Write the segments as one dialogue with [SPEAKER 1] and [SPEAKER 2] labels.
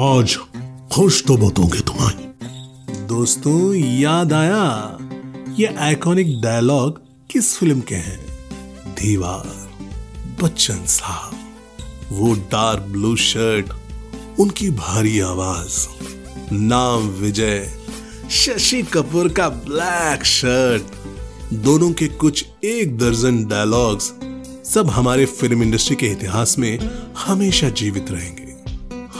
[SPEAKER 1] आज खुश तो बहुत तुम्हारी। दोस्तों, याद आया? ये आइकॉनिक डायलॉग किस फ़िल्म के हैं? दीवार, बच्चन साहब, वो डार्क ब्लू शर्ट उनकी भारी आवाज़, नाम विजय, शशि कपूर का ब्लैक शर्ट दोनों के कुछ एक दर्जन डायलॉग्स सब हमारे फ़िल्म इंडस्ट्री के इतिहास में हमेशा जीवित रहेंगे।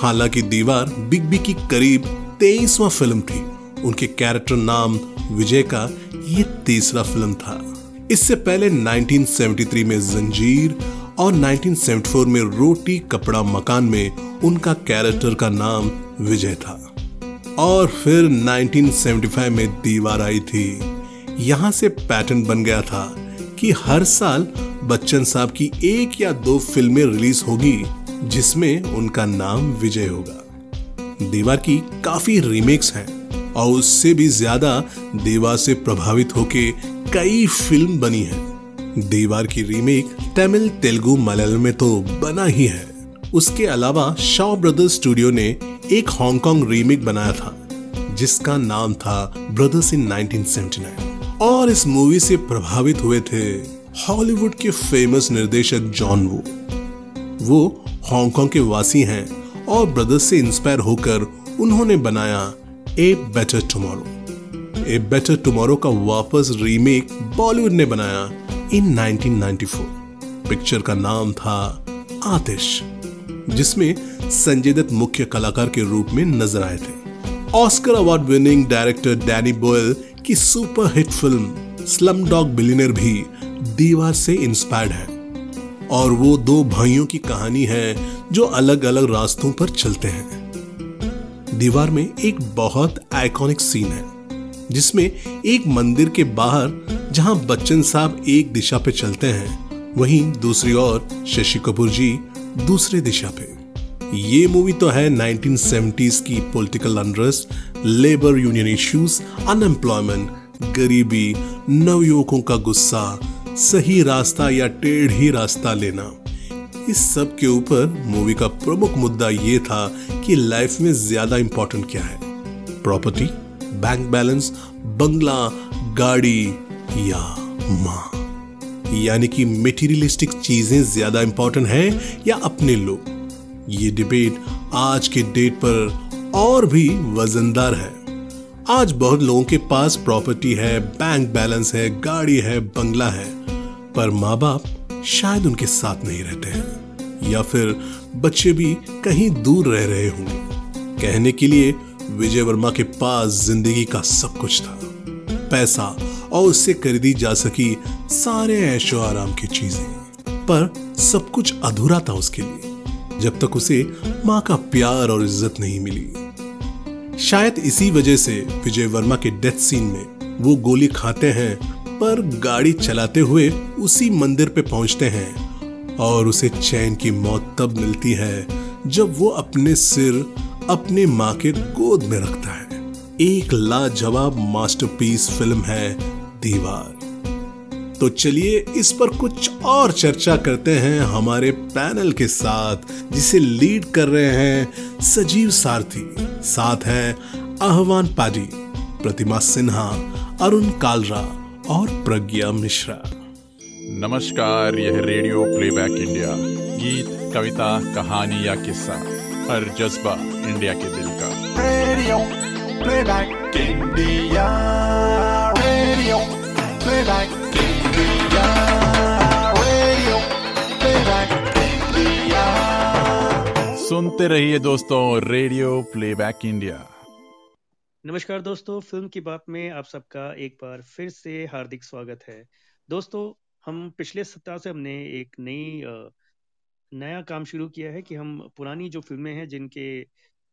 [SPEAKER 1] हालाँकि दीवार बिग बी की करीब तेईसवा फ़िल्म थी। उनके कैरेक्टर नाम विजय का ये तीसरा फ़िल्म था। इससे पहले 1973 में जंजीर और 1974 में रोटी कपड़ा मकान में उनका कैरेक्टर का नाम विजय था। और फिर 1975 में दीवार आई थी। यहाँ से पैटर्न बन गया था कि हर साल बच्चन साहब की एक या दो फ़िल्में रिलीज़ होगी जिसमें उनका नाम विजय होगा। देवा की काफ़ी रीमेक्स हैं और उससे भी ज़्यादा दीवार से प्रभावित होके कई फ़िल्म बनी है। दीवार की रीमेक तमिल तेलुगु मलयालम में तो बना ही है। उसके अलावा शॉ ब्रदर्स स्टूडियो ने एक हांगकांग रीमेक बनाया था, जिसका नाम था ब्रदर्स इन 1979 और इस मूवी से प्रभावित हुए थे हॉलीवुड के फ़ेमस निर्देशक जॉन वो वो हांगकांग के वासी हैं और ब्रदर्स से इंस्पायर होकर उन्होंने बनाया a better tomorrow a better tomorrow का वापस रीमेक बॉलीवुड ने बनाया इन 1994 पिक्चर का नाम था आतिश, जिसमें संजय दत्त मुख्य कलाकार के रूप में नज़र आए थे। Oscar award winning director Danny Boyle की super hit film slumdog billionaire भी दीवार से इंस्पायर्ड है। और वो दो भाइयों की कहानी है जो अलग अलग रास्तों पर चलते हैं। दीवार में एक बहुत आइकॉनिक सीन है, जिसमें एक मंदिर के बाहर, जहाँ बच्चन साहब एक दिशा पे चलते हैं, वहीं दूसरी ओर शशि कपूर जी दूसरे दिशा पे। ये मूवी तो है 1970s की political unrest labour union issues unemployment गरीबी, नवयुवकों का गुस्सा सही रास्ता या टेढ़ी रास्ता लेना। इस सब के ऊपर मूवी का प्रमुख मुद्दा ये था कि लाइफ में ज़्यादा इंपॉर्टेंट क्या है। प्रॉपर्टी बैंक बैलेंस बंगला, गाड़ी या माँ। यानी कि मेटीरियलिस्टिक चीज़ें ज़्यादा इंपॉर्टेंट है या अपने लोग। ये डिबेट आज के डेट पर और भी वजनदार है। आज बहुत लोगों के पास प्रॉपर्टी है बैंक बैलेंस है, गाड़ी है, बंगला है। पर माँ बाप शायद उनके साथ नहीं रहते हैं, या फिर बच्चे भी कहीं दूर रह रहे होंगे कहने के लिए विजय वर्मा के पास ज़िंदगी का सब कुछ था। पैसा और उससे खरीदी जा सकी सारे ऐशो आराम की चीज़ें। पर सब कुछ अधूरा था उसके लिए, जब तक उसे माँ का प्यार और इज़्ज़त नहीं मिली। शायद इसी वजह से विजय वर्मा के डेथ सीन में वो गोली खाते हैं पर गाड़ी चलाते हुए उसी मंदिर पे पहुँचते हैं और उसे चैन की मौत तब मिलती है जब वो अपने सिर अपने माँ के गोद में रखता है। एक लाजवाब मास्टरपीस फ़िल्म है दीवार। तो चलिए इस पर कुछ और चर्चा करते हैं हमारे पैनल के साथ, जिसे लीड कर रहे हैं सजीव सारथी। साथ हैं आह्वान पाजी, प्रतिमा सिन्हा, अरुण कालरा और प्रज्ञा मिश्रा।
[SPEAKER 2] नमस्कार यह रेडियो प्लेबैक इंडिया। गीत कविता कहानी या किस्सा हर जज्बा इंडिया के दिल का। Radio playback India. Radio playback India. Radio playback India. सुनते रहिए दोस्तों रेडियो प्लेबैक इंडिया।
[SPEAKER 3] नमस्कार दोस्तों, फ़िल्म की बात में आप सबका एक बार फिर से हार्दिक स्वागत है। दोस्तों, हम पिछले सप्ताह से हमने एक नई नया काम शुरू किया है कि हम पुरानी जो फ़िल्में हैं, जिनके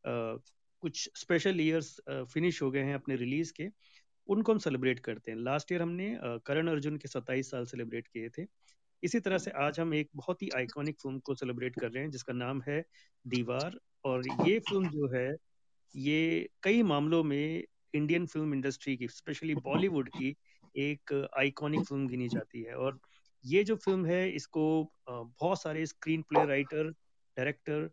[SPEAKER 3] कुछ स्पेशल ईयर्स फिनिश हो गए हैं अपने रिलीज़ के, उनको हम सेलिब्रेट करते हैं। लास्ट ईयर हमने करण अर्जुन के 27 साल सेलिब्रेट किए थे। इसी तरह से आज हम एक बहुत ही आइकॉनिक फ़िल्म को सेलिब्रेट कर रहे हैं, जिसका नाम है दीवार। और ये फ़िल्म जो है ये कई मामलों में इंडियन फ़िल्म इंडस्ट्री की स्पेशली बॉलीवुड की, एक आइकॉनिक फ़िल्म गिनी जाती है। और ये जो फ़िल्म है, इसको बहुत सारे screenplay writer director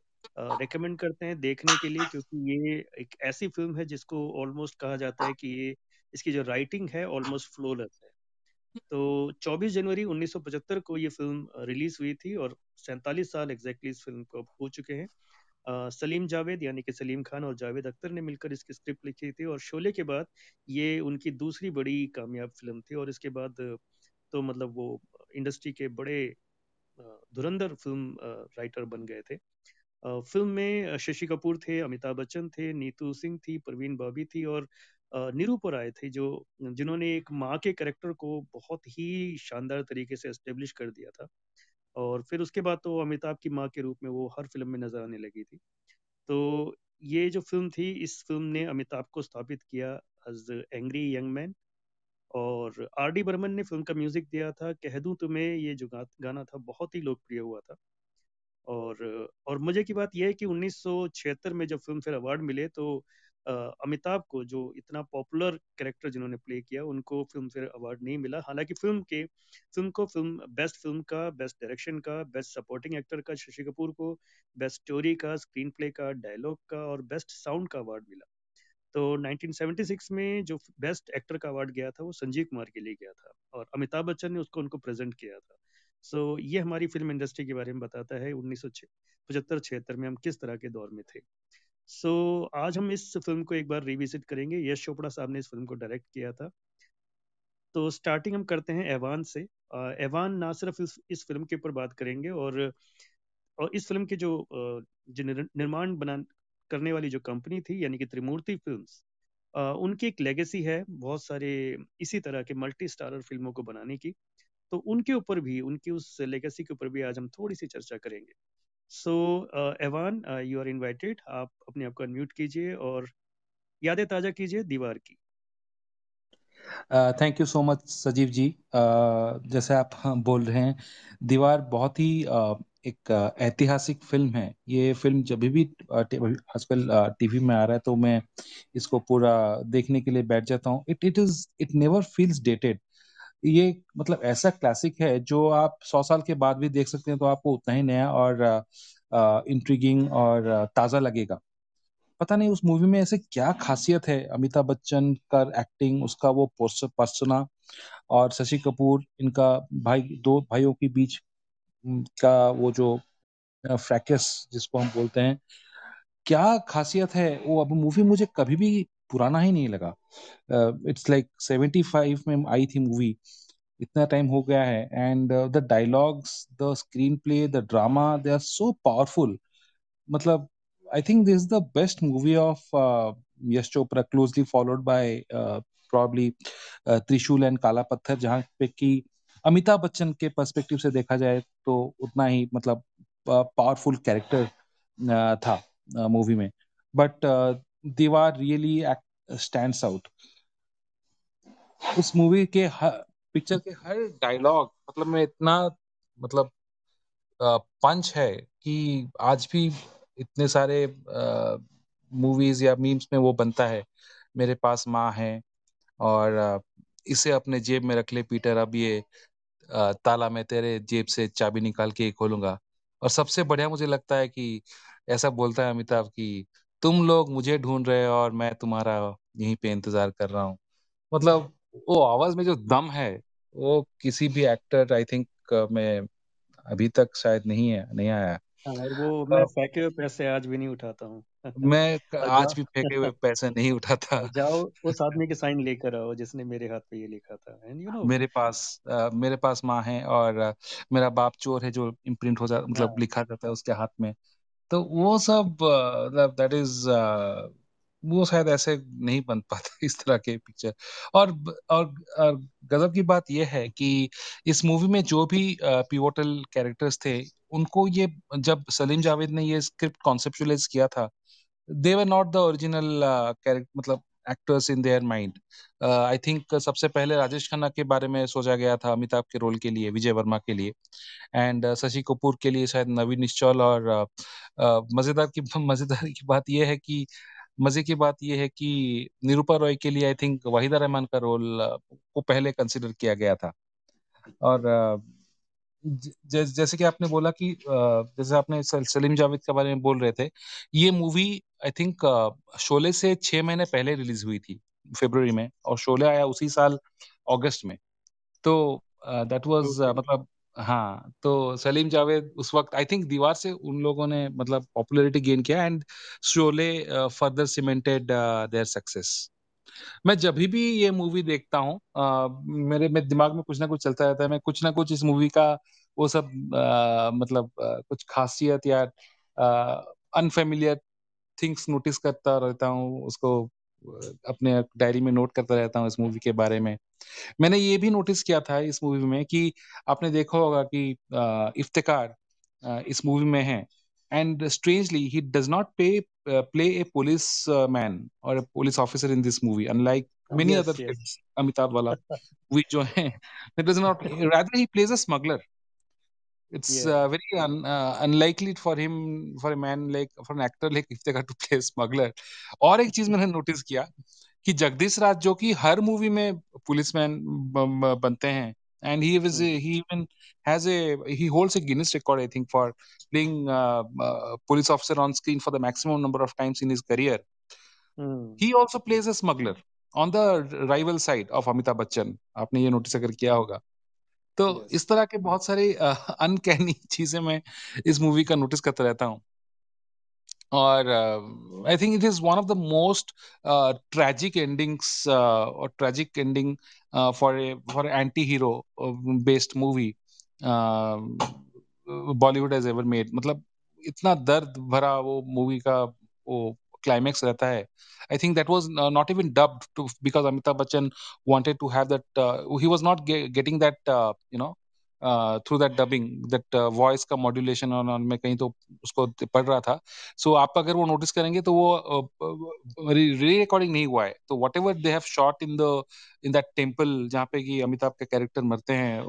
[SPEAKER 3] recommend करते हैं देखने के लिए, क्योंकि ये एक ऐसी फ़िल्म है जिसको ऑलमोस्ट कहा जाता है कि ये, इसकी जो राइटिंग है ऑलमोस्ट फ्लोलेस है। तो 24 जनवरी 1975 को ये फ़िल्म रिलीज़ हुई थी और सैंतालीस साल एग्जैक्टली exactly इस फ़िल्म को हो चुके हैं। सलीम जावेद यानी कि सलीम खान और जावेद अख्तर ने मिलकर इसकी स्क्रिप्ट लिखी थी और शोले के बाद ये उनकी दूसरी बड़ी कामयाब फ़िल्म थी और इसके बाद तो मतलब वो इंडस्ट्री के बड़े धुरंधर फ़िल्म राइटर बन गए थे। फ़िल्म में शशि कपूर थे, अमिताभ बच्चन थे, नीतू सिंह थी, प्रवीण बाबी थी और निरूपर आए थे जो, जिन्होंने एक माँ के करेक्टर को बहुत ही शानदार तरीके से एस्टेब्लिश कर दिया था। और फिर उसके बाद तो अमिताभ की माँ के रूप में वो हर फ़िल्म में नज़र आने लगी थी। तो ये जो फ़िल्म थी, इस फ़िल्म ने अमिताभ को स्थापित किया एज एंग्री यंग मैन और आर डी बर्मन ने फ़िल्म का म्यूज़िक दिया था। कह दूँ तुम्हें, ये जो गाना था बहुत ही लोकप्रिय हुआ था। और और मज़े की बात यह है कि 1976 में जब फ़िल्म फेयर अवार्ड मिले तो अमिताभ को जो इतना पॉपुलर कैरेक्टर जिन्होंने प्ले किया उनको फ़िल्म फेयर अवार्ड नहीं मिला। हालाँकि फ़िल्म के फ़िल्म को फ़िल्म बेस्ट फ़िल्म का बेस्ट डायरेक्शन का बेस्ट सपोर्टिंग एक्टर का शशि कपूर को बेस्ट स्टोरी का स्क्रीन प्ले का डायलॉग का और बेस्ट साउंड का अवार्ड मिला। तो 1976 में जो बेस्ट एक्टर का अवार्ड गया था वो संजीव कुमार के लिए गया था और अमिताभ बच्चन ने उसको उनको प्रेजेंट किया था। सो so, ये हमारी फ़िल्म इंडस्ट्री के बारे में बताता है उन्नीस सौ में हम किस तरह के दौर में थे। सो so, आज हम इस फ़िल्म को एक बार रिविजिट करेंगे। यश चोपड़ा साहब ने इस फ़िल्म को डायरेक्ट किया था। तो स्टार्टिंग हम करते हैं एवान से। एवान ना सिर्फ़ इस, इस फ़िल्म के ऊपर बात करेंगे और और इस फ़िल्म के जो जो निर्माण बना करने वाली जो कंपनी थी यानी कि त्रिमूर्ति फिल्म्स उनकी एक लेगेसी है बहुत सारे इसी तरह के मल्टी स्टारर फ़िल्मों को बनाने की। तो उनके ऊपर भी उनकी उस लेगेसी के ऊपर भी आज हम थोड़ी सी चर्चा करेंगे। So Evan you are invited आप अपने आप को अनम्यूट कीजिए और यादें ताज़ा कीजिए दीवार की।
[SPEAKER 4] थैंक यू सो मच सजीव जी uh, जैसे आप बोल रहे हैं दीवार बहुत ही uh, एक ऐतिहासिक फ़िल्म है। ये फ़िल्म जब भी आजकल टीवी में आ रहा है तो मैं इसको पूरा देखने के लिए बैठ जाता हूँ। It it is it never feels dated ये मतलब ऐसा क्लासिक है जो आप सौ साल के बाद भी देख सकते हैं तो आपको उतना ही नया और इंट्रीगिंग और ताज़ा लगेगा। पता नहीं उस मूवी में ऐसे क्या खासियत है अमिताभ बच्चन का एक्टिंग उसका वो पर्सना और शशि कपूर, इनका भाई, दो भाइयों के बीच का वो जो फ्रैकस जिसको हम बोलते हैं, क्या खासियत है? वो अब मूवी मुझे कभी भी पुराना ही नहीं लगा। इट्स लाइक सेवेंटी फाइव में आई थी मूवी इतना टाइम हो गया है। And the dialogues the screenplay the drama they are so powerful मतलब I think this is the best movie of Yash Chopra closely followed by probably Trishul and Kaala Patthar, जहाँ पे कि अमिताभ बच्चन के perspective से देखा जाए तो उतना ही मतलब पावरफुल कैरेक्टर था मूवी में। But Deewaar really stand out उस मूवी के हर पिक्चर के हर डायलॉग मतलब में इतना मतलब पंच है कि आज भी इतने सारे मूवीज़ या मीम्स में वो बनता है। मेरे पास माँ है और इसे अपने जेब में रख ले पीटर, अब ये ताला मैं तेरे जेब से चाबी निकाल के खोलूँगा। और सबसे बढ़िया मुझे लगता है कि ऐसा बोलता है अमिताभ कि तुम लोग मुझे ढूंढ रहे हो और मैं तुम्हारा यहीं पे इंतज़ार कर रहा हूँ। मतलब वो आवाज़ में जो दम है वो किसी भी एक्टर आई थिंक में अभी तक शायद नहीं है नहीं आया
[SPEAKER 3] हाँ, और वो मैं फेंके हुए पैसे आज भी नहीं उठाता हूँ।
[SPEAKER 4] मैं आज भी फेंके हुए पैसे नहीं उठाता।
[SPEAKER 3] जाओ उस आदमी के साइन लेकर आओ जिसने मेरे हाथ पे ये लिखा था एंड यू नो
[SPEAKER 4] मेरे पास आ, मेरे पास माँ है और आ, मेरा बाप चोर है जो इम्प्रिंट हो जाता मतलब हाँ। लिखा जाता है उसके हाथ में। तो वो सब मतलब दैट इज़ वो शायद ऐसे नहीं बन पाता इस तरह के पिक्चर और और, और गजब की बात यह है कि इस मूवी में जो भी पिवोटल कैरेक्टर्स थे उनको ये जब सलीम जावेद ने ये स्क्रिप्ट कॉन्सेप्चुलाइज किया था they were not the original character मतलब actors in their mind I think सबसे पहले राजेश खन्ना के बारे में सोचा गया था अमिताभ के रोल के लिए विजय वर्मा के लिए. एंड uh, शशि कपूर के लिए शायद नवीन निश्चल और uh, uh, मज़ेदार की मज़ेदार की बात यह है कि मज़े की बात यह है कि निरूपा रॉय के लिए आई थिंक वाहिदा रहमान का रोल को पहले कंसिडर किया गया था. और जैसे कि आपने बोला कि जैसे आपने सलीम जावेद के बारे में बोल रहे थे ये मूवी आई थिंक शोले से छह महीने पहले रिलीज़ हुई थी फरवरी में और शोले आया उसी साल अगस्त में। तो दैट वाज मतलब हाँ तो सलीम जावेद उस वक्त आई थिंक दीवार से उन लोगों ने मतलब पॉपुलैरिटी गेन किया and Sholay further cemented their success मैं जब भी ये मूवी देखता हूँ मेरे मेरे दिमाग में कुछ ना कुछ चलता रहता है। मैं कुछ ना कुछ इस मूवी का वो सब आ, मतलब आ, कुछ खासियत या अनफेमिलियर थिंग्स नोटिस करता रहता हूँ उसको अपने डायरी में नोट करता रहता हूँ इस मूवी के बारे में। मैंने ये भी नोटिस किया था इस मूवी में कि आपने देखा होगा कि इफ्तिकार इस मूवी में है। And strangely he does not pay uh, play a police uh, man or a police officer in this movie unlike many yes, other yes. films amitabh wala which jo hai it does not rather he plays a smuggler it's yeah. uh, very un, uh, unlikely for him for a man like for an actor like if they got to play a smuggler और एक चीज़ मैंने notice किया कि जगदीश राज जो कि हर movie में policeman बनते हैं and he was mm. he even has a he holds a Guinness record I think for playing uh, uh, police officer on screen for the maximum number of times in his career. Mm. He also plays a smuggler on the rival side of Amitabh Bachchan. आपने ये notice अगर किया होगा तो yes. इस तरह के बहुत सारे अनकैनी uh, चीज़ें मैं इस मूवी का नोटिस करता रहता हूँ और I think it is one of the most tragic endings और tragic ending for a for anti hero based movie Bollywood as ever made मतलब इतना दर्द भरा वो मूवी का वो क्लाइमैक्स रहता है I think that was uh, not even dubbed to because Amitabh Bachchan wanted to have that. Uh, he was not ge getting uh, through that dubbing that voice का मॉड्यूलेशन और मैं कहीं तो उसको पढ़ रहा था। सो so, आप अगर वो नोटिस करेंगे तो वो री रिकॉर्डिंग नहीं हुआ है। तो whatever they have shot in the in that temple जहाँ पे कि अमिताभ के कैरेक्टर मरते हैं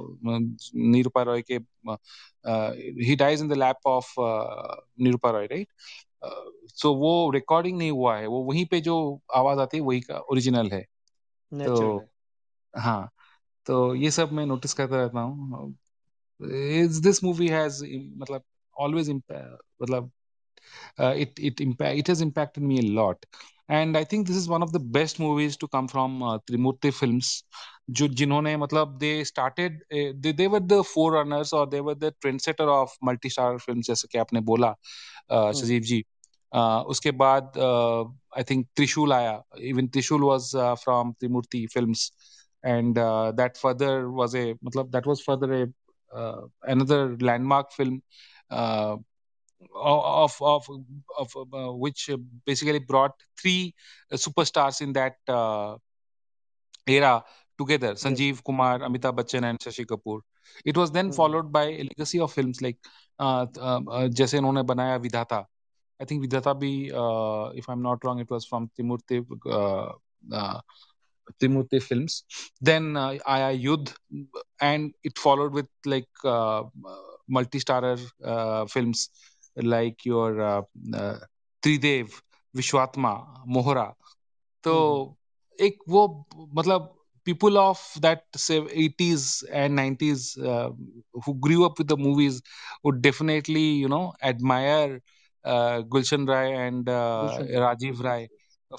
[SPEAKER 4] निरूपा रॉय के ही dies in the lap of Nirupa Roy right so वो रिकॉर्डिंग नहीं हुआ है। वो वहीं पे जो आवाज़ आती है वही का ओरिजिनल है। तो हाँ। तो ये सब मैं नोटिस करता रहता हूँ। इज़ दिस मूवी हैज़ मतलब ऑलवेज मतलब it it it has impacted me lot and I think this is one of the best movies to come from Trimurti film जो जिन्होंने मतलब they started they they were the forerunners और they were the trendsetter of multi star film जैसे कि आपने बोला hmm. सजीव जी। उसके बाद आई थिंक त्रिशूल आया। Even Trishul was from Trimurti film and uh, that further was a matlab, that was further a uh, another landmark film uh, of of of uh, which basically brought three superstars in that uh, era together sanjeev kumar amitabh bachchan and shashi kapoor it was then mm-hmm. followed by a legacy of films like uh, जैसे इन्होंने बनाया विधाता I think विधाता भी if i'm not wrong it was from timurti Trimurti films. Then uh, Aya Yudh, and it followed with like uh, multi-starrer uh, films like your uh, uh, Tridev, Vishwatma, Mohra. तो एक वो मतलब people of that say 80s and 90s uh, who grew up with the movies would definitely you know admire uh, Gulshan Rai and uh, Gulshan. Rajiv Rai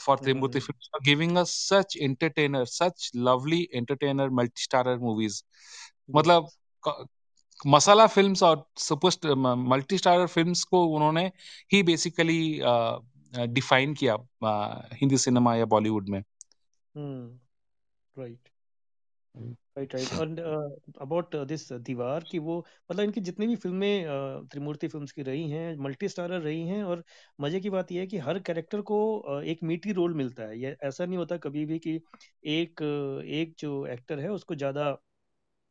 [SPEAKER 4] for Trimurti mm-hmm. Films for giving us such entertainer, such lovely entertainer, multi-starrer movies. मतलब masala films और super multi starrer films को उन्होंने ही basically define किया Hindi cinema या बॉलीवुड में
[SPEAKER 3] right right right और about this दीवार की वो मतलब इनकी जितनी भी फ़िल्में uh, त्रिमूर्ति फिल्म्स की रही हैं मल्टी स्टारर रही हैं और मज़े की बात यह है कि हर कैरेक्टर को uh, एक मीठी रोल मिलता है। ये ऐसा नहीं होता कभी भी कि एक एक जो एक्टर है उसको ज़्यादा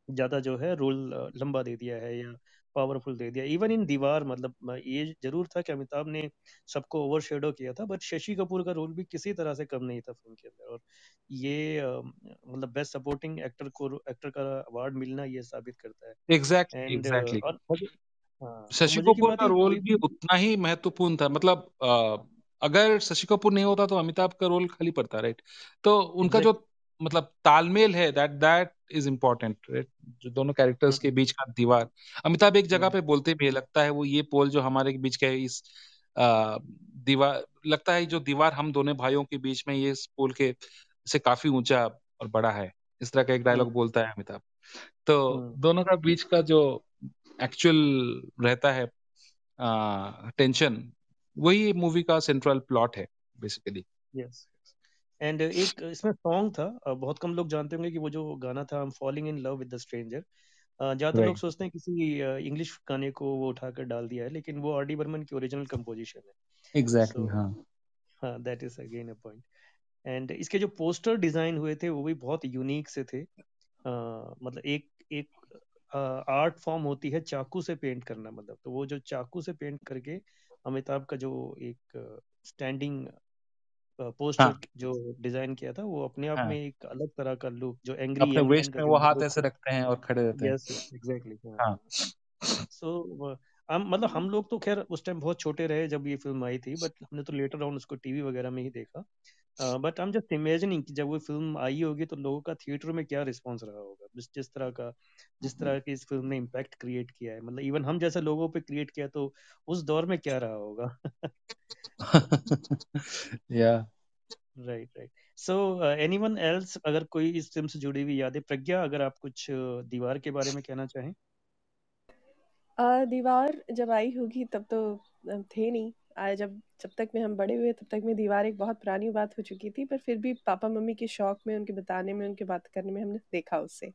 [SPEAKER 3] ज़्यादा जो है रोल लंबा दे दिया है या पावरफुल दे दिया। इवन इन दीवार मतलब ये ज़रूर था कि अमिताभ ने सबको ओवर शेडो किया था बट शशि कपूर का रोल भी किसी तरह से कम नहीं था फ़िल्म के अंदर। और ये मतलब बेस्ट सपोर्टिंग एक्टर को एक्टर का अवार्ड मिलना ये साबित करता है।
[SPEAKER 4] एग्जैक्टली एग्जैक्टली हाँ, शशि कपूर का रोल भी उतना ही महत्वपूर्ण था। मतलब आ, अगर शशि कपूर नहीं होता तो अमिताभ का रोल खाली पड़ता राइट तो उनका जो मतलब तालमेल है that that is important right जो दोनों कैरेक्टर्स के
[SPEAKER 3] हम्म।
[SPEAKER 4] बीच का दीवार अमिताभ एक जगह
[SPEAKER 3] हम्म।
[SPEAKER 4] पे बोलते भी है लगता है वो ये पोल जो हमारे बीच का है इस दीवार लगता है जो दीवार हम दोनों भाइयों के बीच में ये इस पोल के से काफ़ी ऊँचा और बड़ा है इस तरह का एक डायलॉग
[SPEAKER 3] हम्म।
[SPEAKER 4] बोलता है अमिताभ तो। दोनों का बीच का जो एक्चुअल रहता है टेंशन वही मूवी का सेंट्रल प्लॉट है बेसिकली
[SPEAKER 3] यस एंड एक इसमें सॉन्ग था बहुत कम लोग जानते होंगे कि वो जो गाना था I am falling in love with the stranger ज़्यादातर लोग सोचते हैं किसी इंग्लिश गाने को वो उठाकर डाल दिया है लेकिन वो आर डी बर्मन की ओरिजिनल कंपोजिशन है।
[SPEAKER 4] एग्जैक्टली हाँ।
[SPEAKER 3] हाँ that is again a point and इसके जो पोस्टर डिज़ाइन हुए थे वो भी बहुत यूनिक से थे। अ, मतलब एक एक आर्ट uh, फॉर्म होती है चाकू से पेंट करना मतलब। तो वो जो चाकू से पेंट करके अमिताभ का जो एक स्टैंडिंग पोस्टर
[SPEAKER 4] हाँ।
[SPEAKER 3] जो डिज़ाइन किया था वो अपने आप
[SPEAKER 4] हाँ।
[SPEAKER 3] में एक अलग तरह का लुक जो एंग्री
[SPEAKER 4] अपने वेस्ट में वो हाथ ऐसे रखते हैं और खड़े रहते हैं।
[SPEAKER 3] यस एग्जैक्टली
[SPEAKER 4] हाँ।
[SPEAKER 3] सो हम मतलब हम लोग तो खैर उस टाइम बहुत छोटे रहे जब ये फ़िल्म आई थी बट हमने तो लेटर ऑन उसको टीवी वगैरह में ही देखा। But I am just imagining कि जब वो फ़िल्म आई होगी तो लोगों का थिएटर में क्या रिस्पांस रहा होगा? जिस जिस तरह का जिस तरह की इस फ़िल्म ने इम्पैक्ट क्रिएट किया है। मतलब इवन हम जैसे लोगों पे क्रिएट किया तो उस दौर में क्या रहा होगा?
[SPEAKER 4] Yeah
[SPEAKER 3] right right so anyone else अगर कोई इस फ़िल्म से जुड़ी हुई यादें? प्रज्ञा अगर आप कुछ uh, दीवार के बारे में कहना चाहें?
[SPEAKER 5] आ, दीवार जब आई होगी तब तो थे नहीं। आ, जब जब तक में हम बड़े हुए तब तक में दीवार एक बहुत पुरानी बात हो चुकी थी पर फिर भी पापा मम्मी के शौक में उनके बताने में उनके बात करने में हमने देखा उससे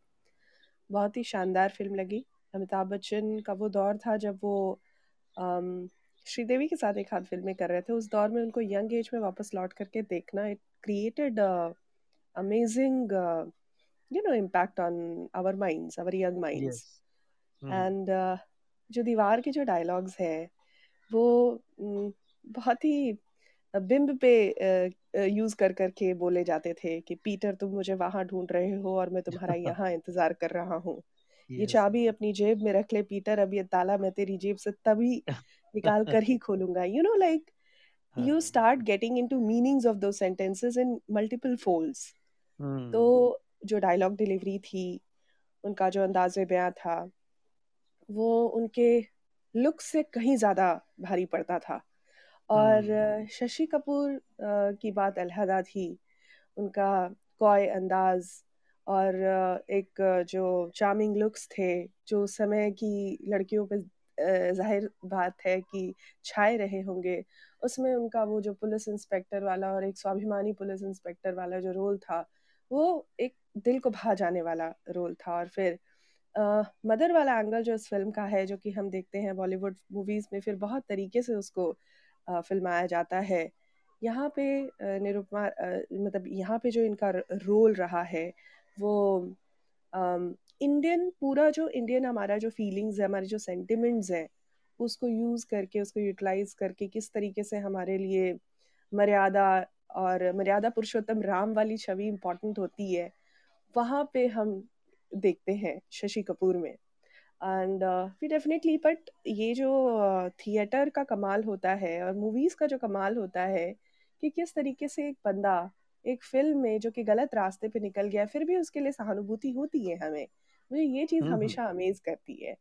[SPEAKER 5] बहुत ही शानदार फ़िल्म लगी। अमिताभ बच्चन का वो दौर था जब वो अम, श्रीदेवी के साथ एक हाथ फ़िल्में कर रहे थे। उस दौर में उनको यंग एज में वापस लौट करके देखना it created amazing you know impact on our minds our
[SPEAKER 3] young minds
[SPEAKER 5] and जो दीवार के जो डायलॉग्स हैं वो बहुत ही बिंब पे यूज़ कर करके बोले जाते थे कि पीटर तुम मुझे वहाँ ढूंढ रहे हो और मैं तुम्हारा यहाँ इंतज़ार कर रहा हूँ। ये चाबी अपनी जेब में रख ले पीटर अब ये ताला मैं तेरी जेब से तभी निकाल कर ही खोलूँगा। You know like you start getting getting into meanings of those sentences in multiple folds. तो जो डायलॉग डिलीवरी थी उनका जो अंदाज बयां था वो उनके लुक से कहीं ज़्यादा भारी पड़ता था। और
[SPEAKER 3] हम्म।
[SPEAKER 5] शशि कपूर की बात अलहदा थी। उनका कॉय अंदाज और एक जो चार्मिंग लुक्स थे जो समय की लड़कियों पे ज़ाहिर बात है कि छाए रहे होंगे उसमें उनका वो जो पुलिस इंस्पेक्टर वाला और एक स्वाभिमानी पुलिस इंस्पेक्टर वाला जो रोल था वो एक दिल को भा जाने वाला रोल था। और फिर मदर वाला एंगल जो इस फ़िल्म का है, जो कि हम देखते हैं बॉलीवुड मूवीज़ में, फिर बहुत तरीके से उसको फिल्माया जाता है। यहाँ पे निरुपमा मतलब यहाँ पे जो इनका रोल रहा है, वो इंडियन, पूरा जो इंडियन हमारा जो फीलिंग्स है, हमारे जो सेंटिमेंट्स हैं, उसको यूज़ करके, उसको यूटिलाइज करके किस तरीके से हमारे लिए मर्यादा और मर्यादा पुरुषोत्तम राम वाली छवि इम्पोर्टेंट होती है, वहाँ पे हम देखते हैं शशि कपूर में। एंड फिर डेफिनेटली बट ये जो थिएटर का कमाल होता है और मूवीज़ का जो कमाल होता है कि किस तरीके से एक बंदा एक फ़िल्म में जो कि गलत रास्ते पे निकल गया फिर भी उसके लिए सहानुभूति होती है हमें। मुझे ये चीज़
[SPEAKER 3] हम्म
[SPEAKER 5] हमेशा अमेज करती है।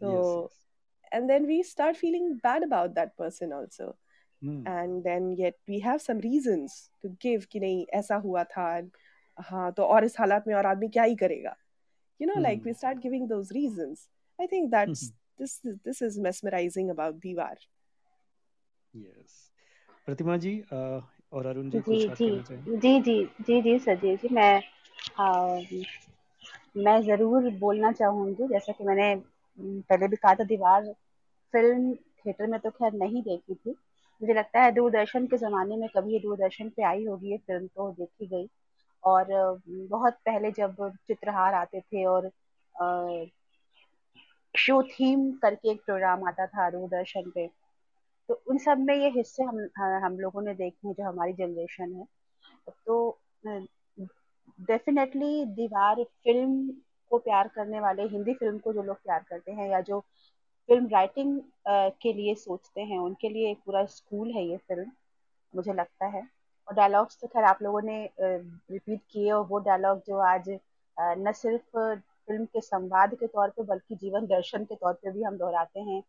[SPEAKER 5] तो and then we start feeling bad about that person that and also
[SPEAKER 3] hmm
[SPEAKER 5] and then yet we have some reasons to give कि नहीं ऐसा हुआ था। हाँ तो और इस हालात में और आदमी क्या ही करेगा? You know mm. like we
[SPEAKER 3] hmm
[SPEAKER 5] start giving those reasons. I think that's this is this is mesmerizing about Diwar
[SPEAKER 3] yes Pratima ji अ, और अरुण जी
[SPEAKER 6] जी
[SPEAKER 3] कुछ आप
[SPEAKER 6] जी
[SPEAKER 3] कहना चाहें
[SPEAKER 6] जी जी जी जी सजीव जी मैं आ, मैं ज़रूर बोलना चाहूँगी जैसा कि मैंने पहले भी कहा था दीवार फ़िल्म थिएटर में तो खैर नहीं देखी थी। मुझे लगता है दूरदर्शन के ज़माने में कभी दूरदर्शन पे आई होगी ये फ़िल्म तो देखी गई। और बहुत पहले जब चित्रहार आते थे और शो थीम करके एक प्रोग्राम आता था दूरदर्शन पे तो उन सब में ये हिस्से हम हम लोगों ने देखे हैं जो हमारी जनरेशन है। तो डेफिनेटली दीवार फ़िल्म को प्यार करने वाले, हिंदी फ़िल्म को जो लोग प्यार करते हैं या जो फ़िल्म राइटिंग के लिए सोचते हैं, उनके लिए एक पूरा स्कूल है ये फ़िल्म, मुझे लगता है। और डायलॉग्स तो खैर आप लोगों ने रिपीट किए और वो डायलॉग जो आज न सिर्फ़ फ़िल्म के संवाद के तौर पे बल्कि जीवन दर्शन के तौर पे भी हम दोहराते हैं।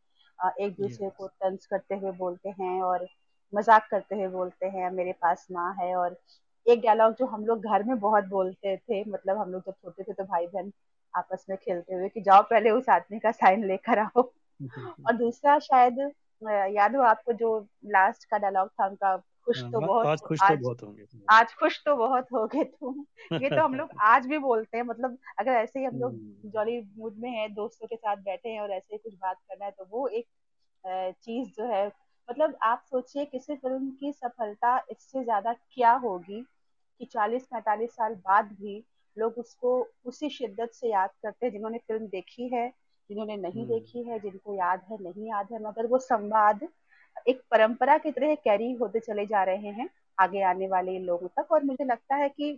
[SPEAKER 6] एक दूसरे को तंज करते हुए बोलते हैं और मज़ाक करते हुए बोलते हैं मेरे पास माँ है और एक डायलॉग जो हम लोग घर में बहुत बोलते थे मतलब हम लोग जब छोटे थे तो भाई बहन आपस में खेलते हुए कि जाओ पहले उस आदमी का साइन लेकर आओ। और दूसरा शायद याद हो आपको जो लास्ट का डायलॉग था उनका खुश हाँ, तो बहुत
[SPEAKER 3] आज खुश तो बहुत होंगे
[SPEAKER 6] आज खुश तो बहुत हो गए तुम ये तो हम लोग आज भी बोलते हैं मतलब अगर ऐसे ही हम लोग जॉली हम्म। मूड में हैं दोस्तों के साथ बैठे हैं और ऐसे ही कुछ बात करना है तो वो एक चीज़ जो है मतलब आप सोचिए किसी फ़िल्म की सफलता इससे ज़्यादा क्या होगी कि 40-45 साल बाद भी लोग उसको उसी शिद्दत से याद करते हैं जिन्होंने फ़िल्म देखी है जिन्होंने नहीं हम्म। देखी है जिनको याद है नहीं याद है मगर वो संवाद एक परंपरा की तरह कैरी होते चले जा रहे हैं आगे आने वाले लोगों तक। और मुझे लगता है कि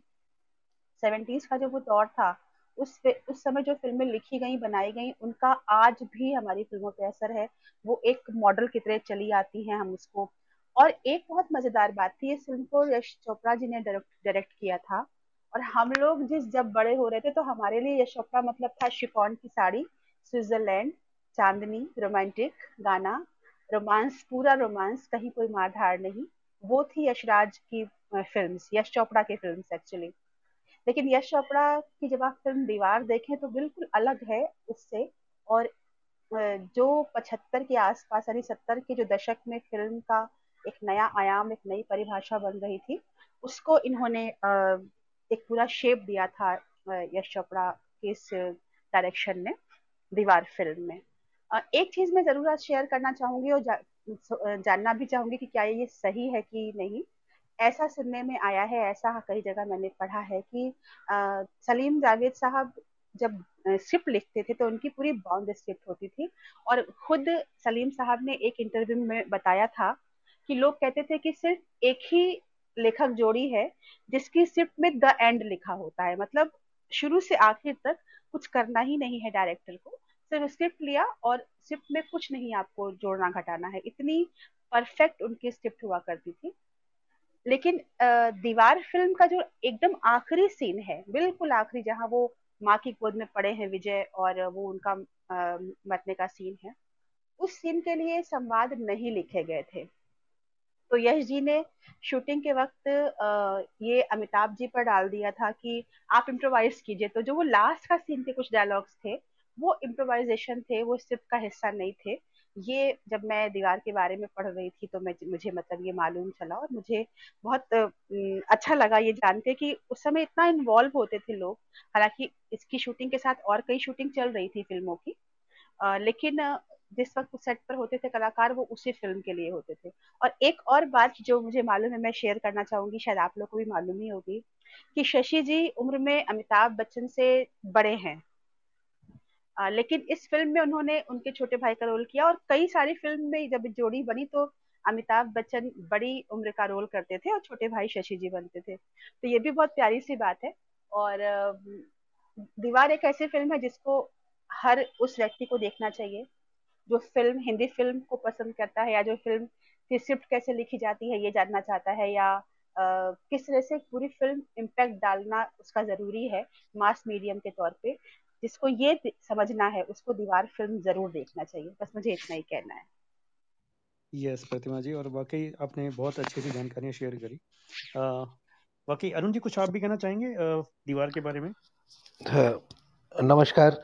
[SPEAKER 6] सेवेंटीज का जो वो दौर था, उस उस समय जो फ़िल्में लिखी गई, बनाई गई, उनका आज भी हमारी फ़िल्मों पे असर है। वो एक मॉडल की तरह चली आती हैं हम उसको। और एक बहुत मज़ेदार बात थी, इस फ़िल्म को यश चोपड़ा जी ने डायरेक्ट किया था। और हम लोग जिस, जब बड़े हो रहे थे तो हमारे लिए यश चोपड़ा मतलब था शिफॉन की साड़ी, स्विट्जरलैंड, चांदनी, रोमांटिक गाना रोमांस, पूरा रोमांस, कहीं कोई मारधार नहीं। वो थी यशराज की फ़िल्म यश चोपड़ा की फ़िल्म एक्चुअली लेकिन यश चोपड़ा की जब आप फ़िल्म दीवार देखें तो बिल्कुल अलग है उससे। और जो पचहत्तर के आसपास, यानी सत्तर के जो दशक में फ़िल्म का एक नया आयाम, एक नई परिभाषा बन रही थी, उसको इन्होंने एक पूरा शेप दिया था यश चोपड़ा के इस डायरेक्शन ने दीवार फ़िल्म में। एक चीज़ मैं ज़रूर आज शेयर करना चाहूँगी और जा, जानना भी चाहूँगी कि क्या ये सही है कि नहीं। ऐसा सुनने में आया है ऐसा कई जगह मैंने पढ़ा है कि आ, सलीम जावेद साहब जब स्क्रिप्ट लिखते थे तो उनकी पूरी बाउंड स्क्रिप्ट होती थी और खुद सलीम साहब ने एक इंटरव्यू में बताया था कि लोग कहते थे कि सिर्फ़ एक ही लेखक जोड़ी है जिसकी सिर्फ़ में द एंड लिखा होता है। मतलब शुरू से आखिर तक कुछ करना ही नहीं है डायरेक्टर को। सिर्फ़ स्क्रिप्ट लिया और स्क्रिप्ट में कुछ नहीं आपको जोड़ना घटाना है। इतनी परफेक्ट उनकी स्क्रिप्ट हुआ करती थी। लेकिन दीवार फ़िल्म का जो एकदम आखिरी सीन है, बिल्कुल आखिरी जहाँ वो माँ की गोद में पड़े हैं विजय और वो उनका मरने का सीन है, उस सीन के लिए संवाद नहीं लिखे गए थे। तो यश जी ने शूटिंग के वक्त ये अमिताभ जी पर डाल दिया था कि आप इम्प्रोवाइज कीजिए। तो जो वो लास्ट का सीन के कुछ डायलॉग्स थे वो इम्प्रोवाइजेशन थे वो स्क्रिप्ट का हिस्सा नहीं थे। ये जब मैं दीवार के बारे में पढ़ रही थी तो मैं मुझे मतलब ये मालूम चला और मुझे बहुत अच्छा लगा ये जान के कि उस समय इतना इन्वॉल्व होते थे लोग। हालाँकि इसकी शूटिंग के साथ और कई शूटिंग चल रही थी फ़िल्मों की। आ, लेकिन जिस वक्त सेट पर होते थे कलाकार वो उसी फ़िल्म के लिए होते थे। और एक और बात जो मुझे मालूम है मैं शेयर करना चाहूँगी शायद आप लोग को भी मालूम ही होगी कि शशि जी उम्र में अमिताभ बच्चन से बड़े हैं। आ, लेकिन इस फ़िल्म में उन्होंने उनके छोटे भाई का रोल किया और कई सारी फ़िल्म में जब जोड़ी बनी तो अमिताभ बच्चन बड़ी उम्र का रोल करते थे और छोटे भाई शशि जी बनते थे। तो ये भी बहुत प्यारी सी बात है और दीवार एक ऐसी फ़िल्म है जिसको हर उस व्यक्ति को देखना चाहिए जो फ़िल्म हिंदी फ़िल्म को पसंद करता है या जो फ़िल्म की स्क्रिप्ट कैसे लिखी जाती है ये जानना चाहता है या Uh, किस तरह से पूरी फ़िल्म इम्पैक्ट डालना उसका ज़रूरी है मास मीडियम के तौर पे। जिसको ये समझना है उसको दीवार फ़िल्म ज़रूर देखना चाहिए। बस मुझे इतना ही कहना है।
[SPEAKER 3] यस yes, प्रतिमा जी और वाकई आपने बहुत अच्छी सी जानकारियाँ शेयर करी। बाकी अरुण जी कुछ आप भी कहना चाहेंगे दीवार के बारे में?
[SPEAKER 7] हाँ, नमस्कार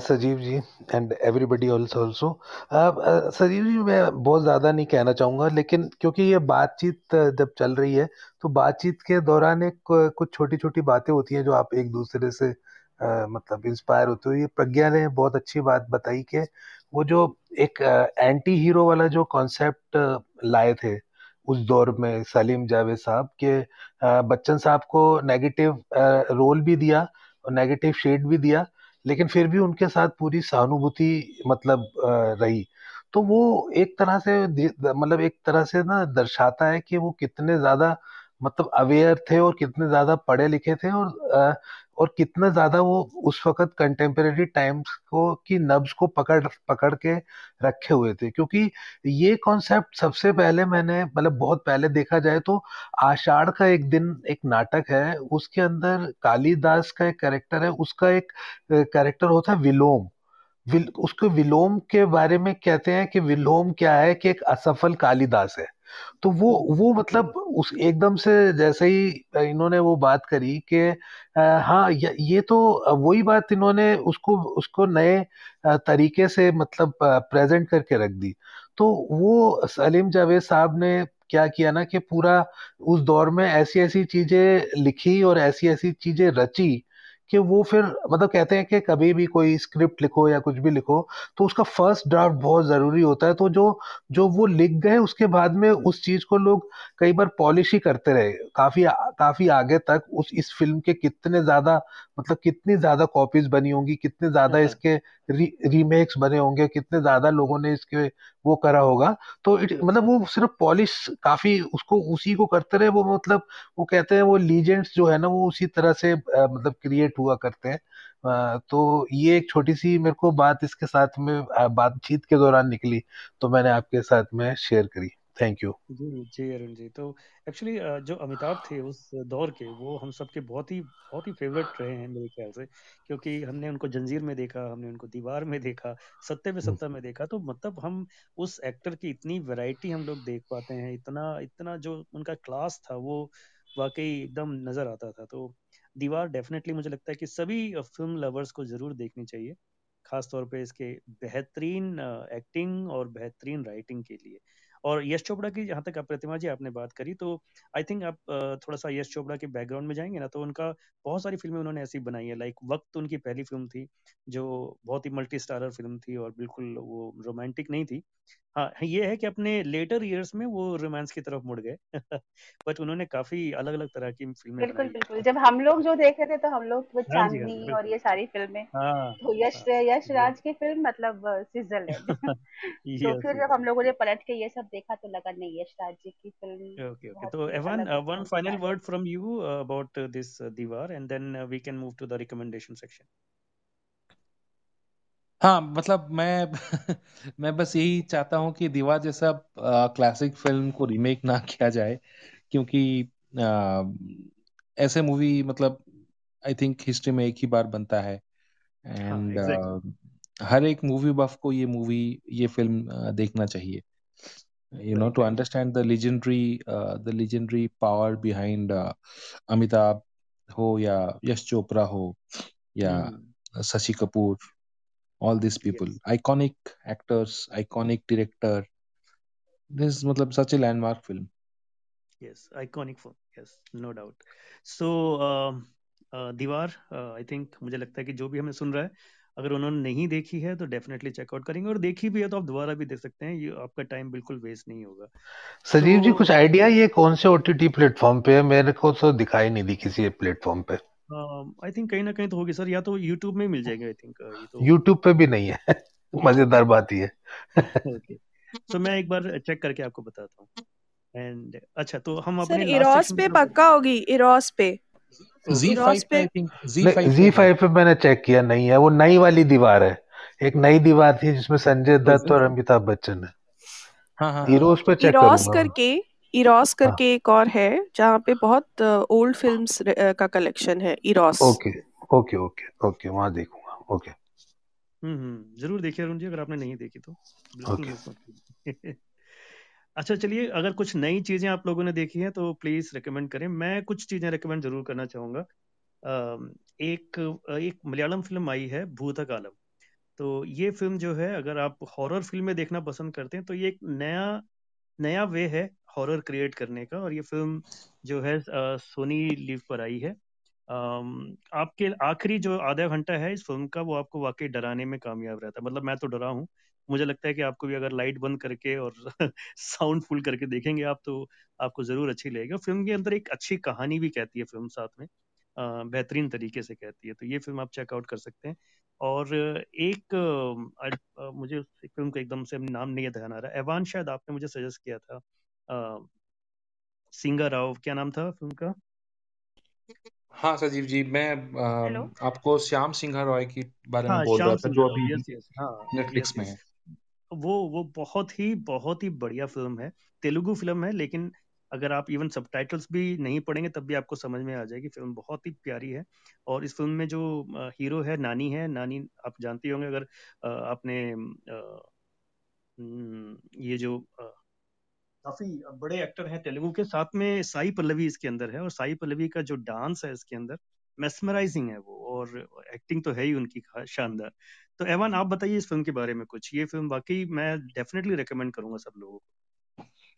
[SPEAKER 7] Sajeev ji and everybody also also Sajeev ji मैं बहुत ज़्यादा नहीं कहना चाहूँगा लेकिन क्योंकि ये बातचीत जब चल रही है तो बातचीत के दौरान एक कुछ छोटी छोटी बातें होती हैं जो आप एक दूसरे से uh, मतलब इंस्पायर होते हो ये प्रज्ञा ने बहुत अच्छी बात बताई कि वो जो एक एंटी uh, हीरो वाला जो कॉन्सेप्ट लाए थे उस दौर में सलीम जावेद साहब के बच्चन साहब को नेगेटिव रोल भी दिया और नेगेटिव शेड भी दिया लेकिन फिर भी उनके साथ पूरी सहानुभूति मतलब रही। तो वो एक तरह से मतलब एक तरह से ना दर्शाता है कि वो कितने ज़्यादा मतलब अवेयर थे और कितने ज़्यादा पढ़े लिखे थे और और कितना ज़्यादा वो उस वक्त कंटेम्प्रेरी टाइम्स को, की नब्स को पकड़ पकड़ के रखे हुए थे। क्योंकि ये कॉन्सेप्ट सबसे पहले मैंने मतलब बहुत पहले देखा जाए तो आषाढ़ का एक दिन एक नाटक है, उसके अंदर कालीदास का एक करेक्टर है, उसका एक करेक्टर होता है विलोम। विल, उसको विलोम के बारे में कहते हैं कि विलोम क्या है कि एक असफल कालिदास है। तो वो वो मतलब उस एकदम से जैसे ही इन्होंने वो बात करी कि हाँ ये तो वही बात इन्होंने उसको उसको नए तरीके से मतलब प्रेजेंट करके रख दी। तो वो सलीम जावेद साहब ने क्या किया ना कि पूरा उस दौर में ऐसी ऐसी चीज़ें लिखी और ऐसी ऐसी चीज़ें रची कि वो फिर मतलब कहते हैं कि कभी भी कोई स्क्रिप्ट लिखो या कुछ भी लिखो तो उसका फ़र्स्ट ड्राफ्ट बहुत ज़रूरी होता है। तो जो जो वो लिख गए उसके बाद में उस चीज़ को लोग कई बार पॉलिश ही करते रहे। काफ़ी काफ़ी आगे तक उस इस फ़िल्म के कितने ज़्यादा मतलब कितनी ज़्यादा कॉपीज बनी होंगी कितने ज़्यादा हाँ। इसके री, रीमेक्स बने होंगे कितने ज़्यादा लोगों ने इसके वो करा होगा। तो इट मतलब वो सिर्फ़ पॉलिश काफ़ी उसको उसी को करते रहे वो मतलब वो कहते हैं वो लीजेंड्स जो है ना वो उसी तरह से मतलब क्रिएट हुआ करते हैं। तो ये एक छोटी सी मेरे को बात इसके साथ में बातचीत के दौरान निकली तो मैंने आपके साथ में शेयर करी। थैंक यू
[SPEAKER 3] जी जी अरुण जी तो एक्चुअली जो अमिताभ थे उस दौर के वो हम सबके बहुत ही बहुत ही फेवरेट रहे हैं मेरे ख्याल से क्योंकि हमने उनको जंजीर में देखा हमने उनको दीवार में देखा सत्य में सत्ता में देखा तो मतलब हम उस एक्टर की इतनी वैरायटी हम लोग देख पाते हैं इतना इतना जो उनका क्लास था वो वाकई एकदम नज़र आता था तो दीवार डेफिनेटली मुझे लगता है कि सभी फ़िल्म लवर्स को ज़रूर देखनी चाहिए खास तौर पे इसके बेहतरीन एक्टिंग और बेहतरीन राइटिंग के लिए। और यश चोपड़ा की जहाँ तक आप प्रतिमा जी आपने बात करी तो आई थिंक आप थोड़ा सा यश चोपड़ा के बैकग्राउंड में जाएँगे ना तो उनका बहुत सारी फ़िल्में उन्होंने ऐसी बनाई है। लाइक वक्त उनकी पहली फ़िल्म थी, जो बहुत ही मल्टी स्टारर फ़िल्म थी और बिल्कुल वो रोमांटिक नहीं थी। हाँ ये है कि अपने लेटर ईयर्स में वो रोमांस की तरफ़ मुड़ गए। बट उन्होंने काफ़ी अलग अलग तरह की फ़िल्में
[SPEAKER 6] बिल्कुल बिल्कुल। जब हम लोग जो देखे थे तो हम लोग वो हाँ हाँ चांदनी और ये सारी फ़िल्में। हाँ, तो यश हाँ, यश राज की फ़िल्म मतलब स्विट्जरलैंड तो फिर जब हम लोगों ने पलट के ये सब देखा तो लगा नहीं यश राज जी की फ़िल्म
[SPEAKER 3] ओके ओके तो Evan one final word from you about this Deewaar and then we can move to the recommendation section
[SPEAKER 4] हाँ मतलब मैं मैं बस यही चाहता हूँ कि दीवार जैसा क्लासिक फ़िल्म को रीमेक ना किया जाए क्योंकि आ, ऐसे मूवी मतलब आई थिंक हिस्ट्री में एक ही बार बनता है। एंड हाँ, हर एक मूवी बफ को ये मूवी ये फ़िल्म देखना चाहिए। You know to understand the legendary the legendary power behind Amitabh हो या यश चोपड़ा हो या हम्म। Shashi Kapoor all these people. Yes. iconic actors iconic director. This is matlab such a landmark film.
[SPEAKER 3] Yes iconic film. Yes no doubt. So uh, uh, दीवार आई uh, think मुझे लगता है कि जो भी हमें सुन रहा है अगर उन्होंने नहीं देखी है तो डेफिनेटली चेकआउट करेंगे। और देखी भी है तो आप दोबारा भी देख सकते हैं। ये आपका टाइम बिल्कुल वेस्ट नहीं होगा।
[SPEAKER 7] सजीव तो, जी कुछ आइडिया ये कौन से ओटीटी प्लेटफॉर्म पे है? मेरे को तो दिखाई नहीं दी किसी प्लेटफॉर्म पे।
[SPEAKER 3] आई थिंक कहीं ना कहीं तो होगी सर या तो यूट्यूब में मिल जाएगा आई थिंक
[SPEAKER 7] ये तो यूट्यूब पे भी नहीं है। मज़ेदार बात ही है।
[SPEAKER 3] ओके सो मैं एक बार चेक करके आपको बताता हूँ। एंड अच्छा तो हम
[SPEAKER 5] अपने इरोस पे पक्का होगी इरोस पे।
[SPEAKER 7] Z5 पे Z5 पे मैंने चेक किया नहीं है। वो नई वाली दीवार है। एक नई दीवार थी जिसमें संजय दत्त और अमिताभ बच्चन है। हाँ हाँ इरोस पे चेक
[SPEAKER 5] करूँगा। करके इरोस हाँ। करके एक और है जहाँ पे बहुत ओल्ड फिल्म्स का कलेक्शन है Eros
[SPEAKER 7] okay okay okay okay वहाँ देखूँगा ओके।
[SPEAKER 3] हम्म हम्म ज़रूर देखिए अरुण जी अगर आपने नहीं देखी तो। ओके। अच्छा चलिए अगर कुछ नई चीज़ें आप लोगों ने देखी हैं तो प्लीज़ रिकमेंड करें। मैं कुछ चीज़ें रिकमेंड ज़रूर करना चाहूँगा। एक एक मलयालम फ़िल्म आई है भूतकालम तो ये फ़िल्म जो है अगर आप हॉरर फ़िल्में देखना पसंद करते हैं तो ये एक नया नया वे है हॉरर क्रिएट करने का और ये फ़िल्म जो है सोनी लीव पर आई है। आपके आखिरी जो आधा घंटा है इस फ़िल्म का वो आपको वाकई डराने में कामयाब रहता है। मतलब मैं तो डरा हूँ। मुझे लगता है कि आपको भी अगर लाइट बंद करके और साउंड फुल करके देखेंगे आप तो आपको ज़रूर अच्छी लगेगी। फ़िल्म के अंदर एक अच्छी कहानी भी कहती है फ़िल्म साथ में। बेहतरीन तरीके से कहती है। तो ये फ़िल्म आप चेकआउट कर सकते हैं। और एक आ, मुझे फ़िल्म का एकदम से नाम नहीं ध्यान आ रहा। एवान शायद आपने मुझे सजेस्ट किया था। सिंगर राव क्या नाम था फ़िल्म का?
[SPEAKER 4] हाँ सजीव जी मैं
[SPEAKER 6] हेलो।
[SPEAKER 4] आपको श्याम सिंह रॉय के बारे में
[SPEAKER 3] हाँ
[SPEAKER 4] बोल रहा था जो अभी
[SPEAKER 3] यस यस हाँ
[SPEAKER 4] नेटफ्लिक्स में
[SPEAKER 3] यस।
[SPEAKER 4] है।
[SPEAKER 3] वो वो बहुत ही बहुत ही बढ़िया फ़िल्म है। तेलुगु फ़िल्म है लेकिन अगर आप इवन सबटाइटल्स भी नहीं पढ़ेंगे तब भी आपको समझ में आ जाएगी। फ़िल्म बहुत ही प्यारी है और इस फ़िल्म में जो हीरो है नानी है। नानी आप जानती होंगे अगर आपने ये जो काफ़ी बड़े एक्टर हैं तेलुगु के। साथ में साई पल्लवी इसके अंदर है और साई पल्लवी का जो डांस है इसके अंदर मेस्मराइजिंग है वो और एक्टिंग तो है ही उनकी शानदार। तो एवन आप बताइए इस फ़िल्म के बारे में कुछ। ये फ़िल्म वाकई मैं डेफिनेटली रेकमेंड करूँगा सब लोगों को।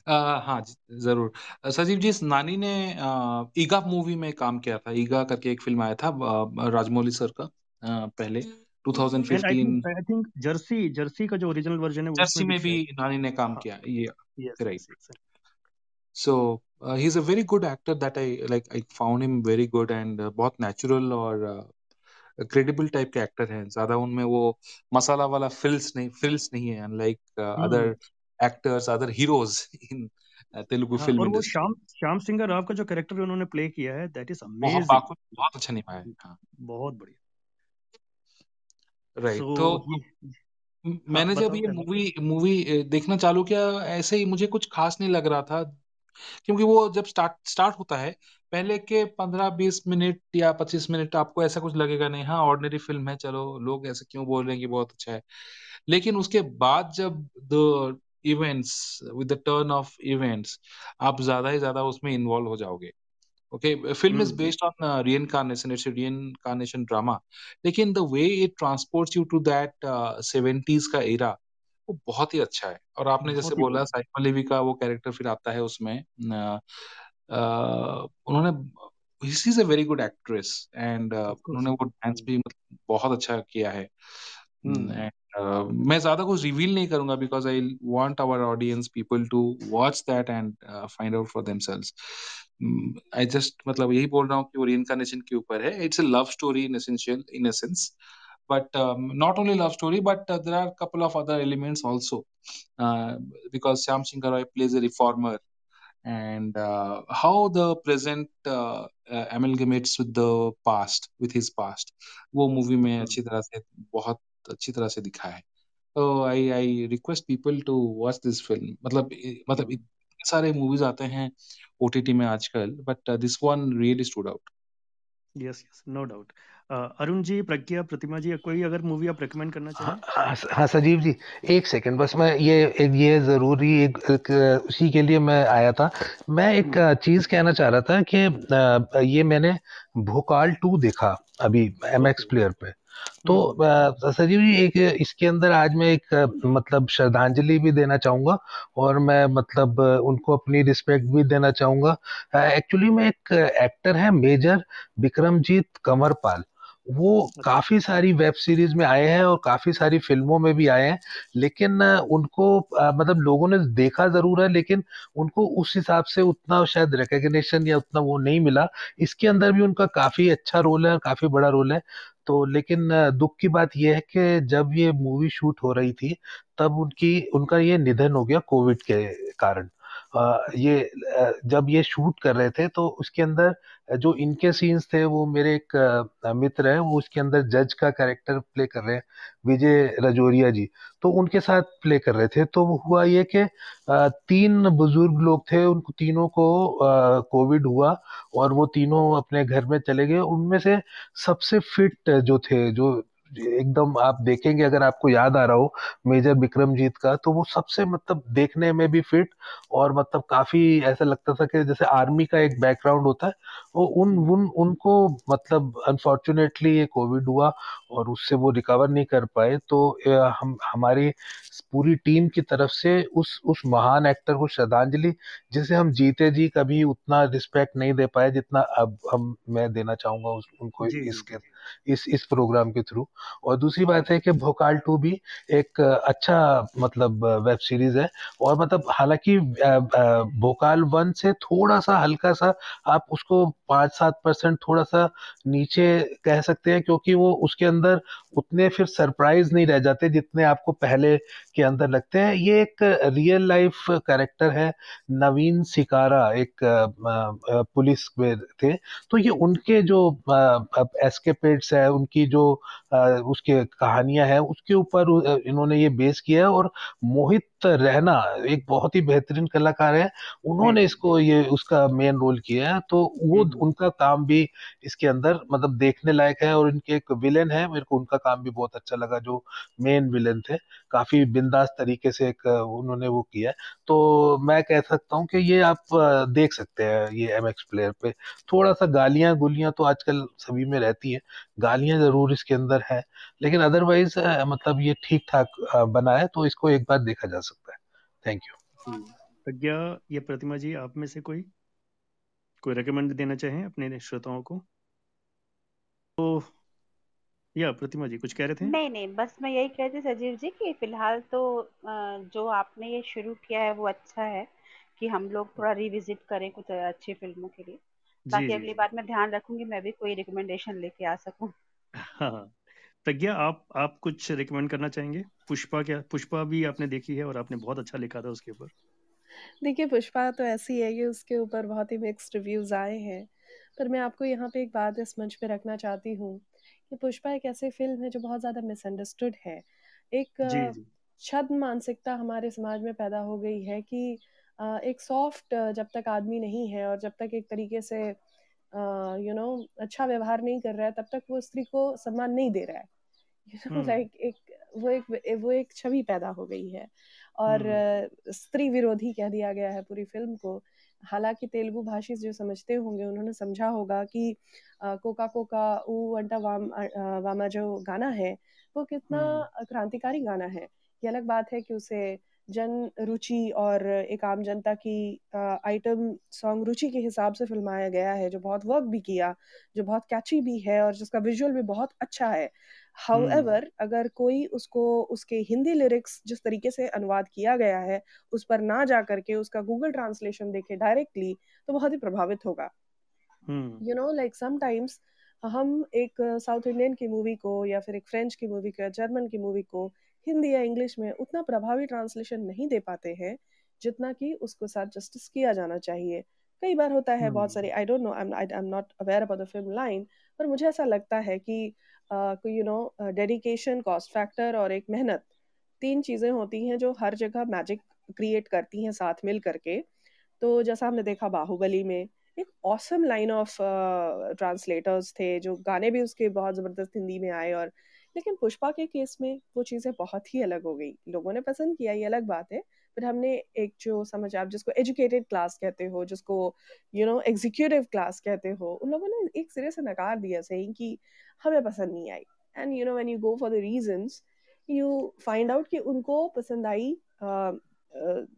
[SPEAKER 4] अ, हाँ जी, ज़रूर। सजीव जी इस नानी ने अ, ईगा मूवी में काम किया था। ईगा करके एक फ़िल्म आया था राजमौली सर का अ, पहले। 2015
[SPEAKER 3] आई थिंक जर्सी जर्सी का जो ओरिजिनल वर्जन है
[SPEAKER 4] जर्सी में भी नानी ने काम
[SPEAKER 3] हाँ।
[SPEAKER 4] किया ये right
[SPEAKER 3] yes yes
[SPEAKER 4] so he is a very good actor that I like I found him very good and बहुत नेचुरल और क्रेडिबल टाइप के एक्टर हैं। ज़्यादा उनमें वो मसाला वाला फिल्स नहीं फिल्स नहीं है
[SPEAKER 3] unlike
[SPEAKER 4] other actors other heroes in Telugu
[SPEAKER 3] हाँ
[SPEAKER 4] फ़िल्म
[SPEAKER 3] और वो श्याम श्याम सिंह राव का जो कैरेक्टर उन्होंने प्ले किया है दैट इज़ अमेजिंग
[SPEAKER 4] बहुत अच्छा निभाया है हाँ।
[SPEAKER 3] बहुत बढ़िया।
[SPEAKER 4] राइट
[SPEAKER 3] सो
[SPEAKER 4] तो
[SPEAKER 3] ये हाँ
[SPEAKER 4] मैंने जब
[SPEAKER 3] बताओ
[SPEAKER 4] ये मूवी मूवी देखना चालू किया ऐसे ही मुझे कुछ खास नहीं लग रहा था क्योंकि वो जब स्टार्ट स्टार्ट होता है पहले के पंद्रह बीस मिनट या पच्चीस मिनट आपको ऐसा कुछ लगेगा नहीं हाँ ऑर्डिनरी फ़िल्म है चलो लोग ऐसे क्यों बोल रहे हैं कि बहुत अच्छा है। लेकिन उसके बाद जब the events with the turn of events आप ज़्यादा ही ज़्यादा उसमें इन्वॉल्व हो जाओगे। Okay a film is
[SPEAKER 3] hmm
[SPEAKER 4] based on uh, reincarnation. It's a reincarnation drama. लेकिन the way it transports you to that uh, का era वो बहुत ही अच्छा है। और आपने जैसे बोला
[SPEAKER 3] बढ़िया।
[SPEAKER 4] साइमा लेवी का वो कैरेक्टर फिर आता है उसमें अ, अ, उन्होंने she is a very good
[SPEAKER 3] actress and
[SPEAKER 4] उन्होंने वो डांस भी मतलब बहुत अच्छा किया है।
[SPEAKER 3] हम्म
[SPEAKER 4] एंड मैं ज़्यादा कुछ रिवील नहीं करूँगा because I want our audience people to watch that and find out for themselves I just मतलब यही बोल रहा हूँ कि वो रिइनकार्नेशन के ऊपर है it's a love story in essential in a sense but um, not only love story but uh, there are a couple of other elements also uh, because Syam Singh Roy plays a reformer and uh, how the present uh, uh, amalgamates with the past with his past वो movie में
[SPEAKER 3] हम्म
[SPEAKER 4] अच्छी तरह से बहुत अच्छी तरह से दिखा है। तो I I request people to watch this film मतलब मतलब इतने सारे मूवीज़ आते हैं ओटीटी में आजकल but this one really stood out
[SPEAKER 3] yes yes no doubt Arun ji Pragya Pratima ji कोई अगर मूवी आप रेकमेंड करना
[SPEAKER 7] हाँ
[SPEAKER 3] चाहें
[SPEAKER 7] हाँ हाँ सजीव जी एक सेकंड बस मैं ये ये ज़रूरी एक, एक उसी के लिए मैं आया था। मैं एक
[SPEAKER 3] हम्म।
[SPEAKER 7] चीज़ कहना चाह रहा था कि ये मैंने भोकाल टू देखा अभी एम एक्स प्लेयर पे। तो
[SPEAKER 3] हम्म।
[SPEAKER 7] सजीव जी एक इसके अंदर आज मैं एक मतलब श्रद्धांजलि भी देना चाहूँगा और मैं मतलब उनको अपनी रिस्पेक्ट भी देना चाहूँगा। एक्चुअली में एक एक्टर है मेजर विक्रमजीत कंवरपाल। वो
[SPEAKER 3] अच्छा।
[SPEAKER 7] काफ़ी सारी वेब सीरीज़ में आए हैं और काफ़ी सारी फ़िल्मों में भी आए हैं लेकिन उनको मतलब लोगों ने देखा ज़रूर है लेकिन उनको उस हिसाब से उतना शायद रिकग्निशन या उतना वो नहीं मिला। इसके अंदर भी उनका काफ़ी अच्छा रोल है काफ़ी बड़ा रोल है। तो लेकिन दुख की बात यह है कि जब ये मूवी शूट हो रही थी, तब उनकी, उनका ये निधन हो गया कोविड के कारण। ये जब ये शूट कर रहे थे तो उसके अंदर जो इनके सीन्स थे, वो मेरे एक मित्र है, वो उसके अंदर जज का कैरेक्टर प्ले कर रहे हैं, विजय रजोरिया जी। तो उनके साथ प्ले कर रहे थे तो हुआ ये कि तीन बुज़ुर्ग लोग थे, उन तीनों को कोविड हुआ, और वो तीनों अपने घर में चले गए। उनमें से सबसे फिट जो थे, जो एकदम आप देखेंगे अगर आपको याद आ रहा हो मेजर विक्रमजीत का तो वो सबसे मतलब देखने में भी फिट और मतलब काफ़ी ऐसा लगता था कि जैसे आर्मी का एक बैकग्राउंड होता है वो उन उन उनको मतलब अनफॉर्चुनेटली ये कोविड हुआ और उससे वो रिकवर नहीं कर पाए तो हम हमारी पूरी टीम की तरफ़ से उस उस महान एक्टर को श्रद्धांजलि जिसे हम जीते जी कभी उतना रिस्पेक्ट नहीं दे पाए जितना अब हम मैं देना चाहूँगा उस, उनको इसके इस इस प्रोग्राम के थ्रू और दूसरी बात है कि भोकाल टू भी एक अच्छा मतलब वेब सीरीज़ है। और मतलब हालाँकि भोकाल वन से थोड़ा सा हल्का सा आप उसको पाँच सात परसेंट थोड़ा सा नीचे कह सकते हैं क्योंकि वो उसके अंदर उतने फिर सरप्राइज़ नहीं रह जाते जितने आपको पहले के अंदर लगते हैं। ये एक रियल लाइफ कैरेक्टर है नवीन सिकारा एक पुलिस में थे। तो ये उनके जो एस्केपेड्स है, उनकी जो उसके कहानियाँ हैं, उसके ऊपर इन्होंने ये बेस किया है और मोहित रहना एक बहुत ही बेहतरीन कलाकार है। उन्होंने इसको ये उसका मेन रोल किया है। तो वो उनका काम भी इसके अंदर मतलब देखने लायक है और इनके एक विलेन है। मेरे को उनका काम भी बहुत अच्छा लगा जो मेन विलेन थे। काफ़ी बिंदास तरीके से एक उन्होंने वो किया। तो मैं कह सकता हूँ कि ये आप देख सकते हैं ये एम एक्स प्लेयर पे। थोड़ा सा गालियाँ गुलियाँ तो आजकल सभी में रहती है। गालियाँ ज़रूर इसके अंदर है। लेकिन अदरवाइज़ मतलब ये ठीक ठाक बना है तो इसको एक बार देखा जा सकता है। थैंक यू
[SPEAKER 3] प्रज्ञा ये प्रतिमा जी आप में से कोई? कोई रेकमेंड देना चाहें अपने श्रोताओं को? तो या प्रतिमा जी कुछ कह रहे थे?
[SPEAKER 6] नहीं नहीं बस मैं यही कह रही थी सजीव जी कि फ़िलहाल तो जो आपने ये शुरू किया है वो अच्छा है कि हम लोग थोड़ा रिविजिट करें कुछ अच्छी फ़िल्मों के लिए। ताकि अगली बार मैं ध्यान रखूँगी मैं भी कोई रिकमेंडेशन लेके आ सकूँ।
[SPEAKER 3] हाँ, हाँ। प्रज्ञा आप आप कुछ रिकमेंड करना चाहेंगे? पुष्पा क्या पुष्पा भी आपने देखी है और आपने बहुत अच्छा लिखा था उसके ऊपर।
[SPEAKER 5] देखिए पुष्पा तो ऐसी है कि उसके ऊपर बहुत ही मिक्स्ड रिव्यूज़ आए हैं। पर मैं आपको यहाँ पे एक बात इस मंच पे रखना चाहती हूँ कि पुष्पा एक ऐसी फ़िल्म है जो बहुत ज़्यादा मिसअंडरस्टूड है। एक छद्म मानसिकता हमारे समाज में पैदा हो गई है कि एक सॉफ्ट जब तक आदमी नहीं है और जब तक एक तरीके से यू नो अच्छा व्यवहार नहीं कर रहा है तब तक वो स्त्री को सम्मान नहीं दे रहा है। यू नो लाइक एक वो एक वो एक छवि पैदा हो गई है। और स्त्री विरोधी कह दिया गया है पूरी फ़िल्म को। हालाँकि तेलुगु भाषी जो समझते होंगे उन्होंने समझा होगा कि कोका कोका ऊ अंटा वाम वामा जो गाना है वो कितना क्रांतिकारी गाना है। ये अलग बात है कि उसे जन रुचि और एक आम जनता की आइटम सॉन्ग रुचि के हिसाब से फिल्माया गया है जो बहुत वर्क भी किया जो बहुत कैची भी है और जिसका विजुअल भी बहुत अच्छा है। However hmm. अगर कोई उसको उसके हिंदी लिरिक्स जिस तरीके से अनुवाद किया गया है उस पर ना जा करके उसका गूगल ट्रांसलेशन देखे डायरेक्टली तो बहुत ही प्रभावित होगा। यू नो लाइक समटाइम्स हम एक साउथ इंडियन की मूवी को या फिर एक फ्रेंच की मूवी को या जर्मन की मूवी को हिंदी या इंग्लिश में उतना प्रभावी ट्रांसलेशन नहीं दे पाते हैं जितना कि उसको साथ जस्टिस किया जाना चाहिए। कई बार होता है बहुत सारे I don't know I am not aware about the film line पर मुझे ऐसा लगता है कि you know dedication cost factor और एक मेहनत तीन चीज़ें होती हैं जो हर जगह मैजिक क्रिएट करती हैं साथ मिल करके। तो जैसा हमने देखा बाहुबली में एक ऑसम लाइन ऑफ़ ट्रांसलेटर्स थे जो गाने भी उसके बहुत ज़बरदस्त हिंदी में आए और लेकिन पुष्पा के केस में वो चीज़ें बहुत ही अलग हो गई। लोगों ने पसंद किया, ये अलग बात है। पर हमने एक जो समझ, आप जिसको एजुकेटेड क्लास कहते हो, जिसको यू नो एग्जीक्यूटिव क्लास कहते हो, उन लोगों ने एक सिरे से नकार दिया सही कि हमें पसंद नहीं आई। And you know when you go for the reasons you find out कि उनको पसंद आई